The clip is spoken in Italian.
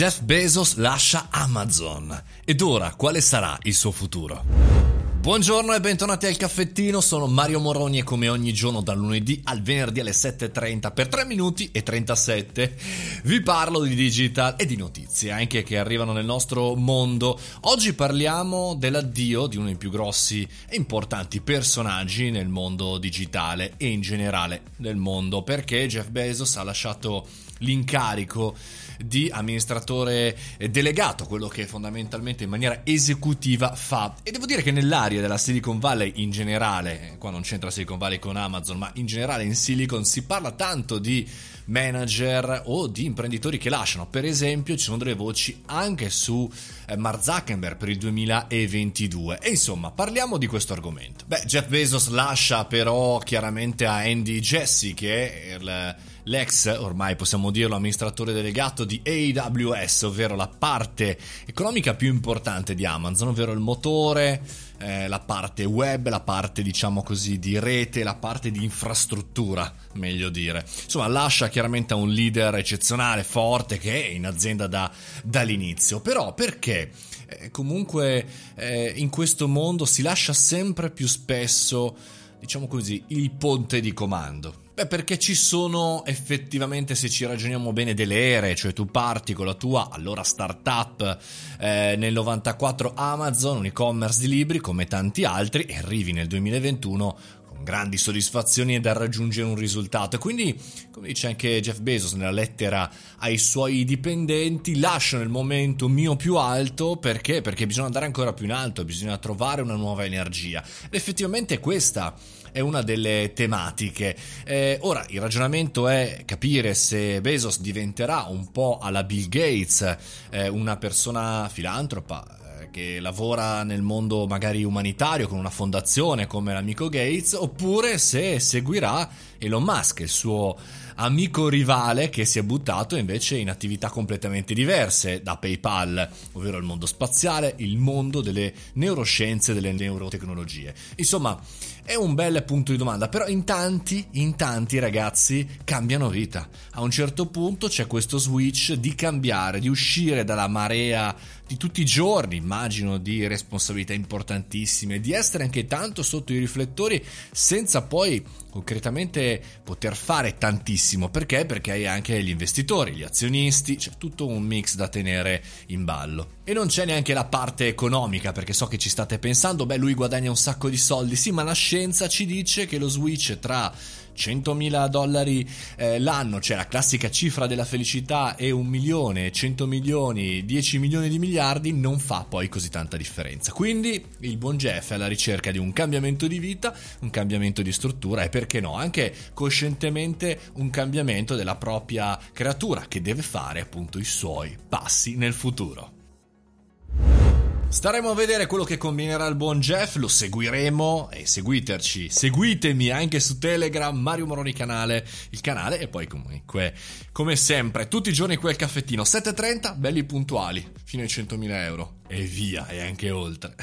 Jeff Bezos lascia Amazon. Ed ora quale sarà il suo futuro? Buongiorno e bentornati al caffettino, sono Mario Moroni e come ogni giorno dal lunedì al venerdì alle 7.30 per 3 minuti e 37 vi parlo di digital e di notizie anche che arrivano nel nostro mondo. Oggi parliamo dell'addio di uno dei più grossi e importanti personaggi nel mondo digitale e in generale nel mondo perché Jeff Bezos ha lasciato l'incarico di amministratore delegato, quello che fondamentalmente in maniera esecutiva fa. E devo dire che nell'area della Silicon Valley in generale, qua non c'entra Silicon Valley con Amazon, ma in generale in Silicon si parla tanto di manager o di imprenditori che lasciano. Per esempio, ci sono delle voci anche su eh, Mark Zuckerberg per il 2022. E insomma, parliamo di questo argomento. Beh, Jeff Bezos lascia però chiaramente a Andy Jesse, che è il l'ex, ormai possiamo dirlo, amministratore delegato di AWS, ovvero la parte economica più importante di Amazon, ovvero il motore, eh, la parte web, la parte diciamo così di rete, la parte di infrastruttura, meglio dire. Insomma, lascia chiaramente a un leader eccezionale, forte, che è in azienda da, dall'inizio. Però perché? Eh, comunque eh, in questo mondo si lascia sempre più spesso, diciamo così, il ponte di comando Beh, perché ci sono effettivamente, se ci ragioniamo bene, delle ere, cioè tu parti con la tua allora startup eh, nel 94 Amazon, un e-commerce di libri come tanti altri, e arrivi nel 2021 con grandi soddisfazioni e da raggiungere un risultato. E quindi, come dice anche Jeff Bezos nella lettera ai suoi dipendenti, lasciano il momento mio più alto perché? Perché bisogna andare ancora più in alto, bisogna trovare una nuova energia. Ed effettivamente questa è una delle tematiche. Eh, ora, il ragionamento è capire se Bezos diventerà un po' alla Bill Gates, eh, una persona filantropa che lavora nel mondo magari umanitario con una fondazione come l'amico Gates, oppure se seguirà Elon Musk, il suo amico rivale che si è buttato invece in attività completamente diverse da PayPal, ovvero il mondo spaziale, il mondo delle neuroscienze, delle neurotecnologie. Insomma, è un bel punto di domanda, però in tanti, in tanti ragazzi cambiano vita. A un certo punto c'è questo switch di cambiare, di uscire dalla marea di tutti i giorni, immagino, di responsabilità importantissime, di essere anche tanto sotto i riflettori senza poi concretamente poter fare tantissimo. Perché? Perché hai anche gli investitori, gli azionisti, c'è tutto un mix da tenere in ballo. E non c'è neanche la parte economica, perché so che ci state pensando, beh lui guadagna un sacco di soldi, sì, ma la scienza ci dice che lo switch tra 100.000 dollari eh, l'anno, cioè la classica cifra della felicità e un milione, 100 milioni, 10 milioni di miliardi non fa poi così tanta differenza. Quindi il buon Jeff è alla ricerca di un cambiamento di vita, un cambiamento di struttura e perché no, anche coscientemente un cambiamento della propria creatura che deve fare appunto i suoi passi nel futuro. Staremo a vedere quello che combinerà il buon Jeff, lo seguiremo e seguiteci, seguitemi anche su Telegram, Mario Moroni canale, il canale e poi comunque, come sempre, tutti i giorni qui al caffettino, 7.30, belli puntuali, fino ai 100.000 euro e via e anche oltre.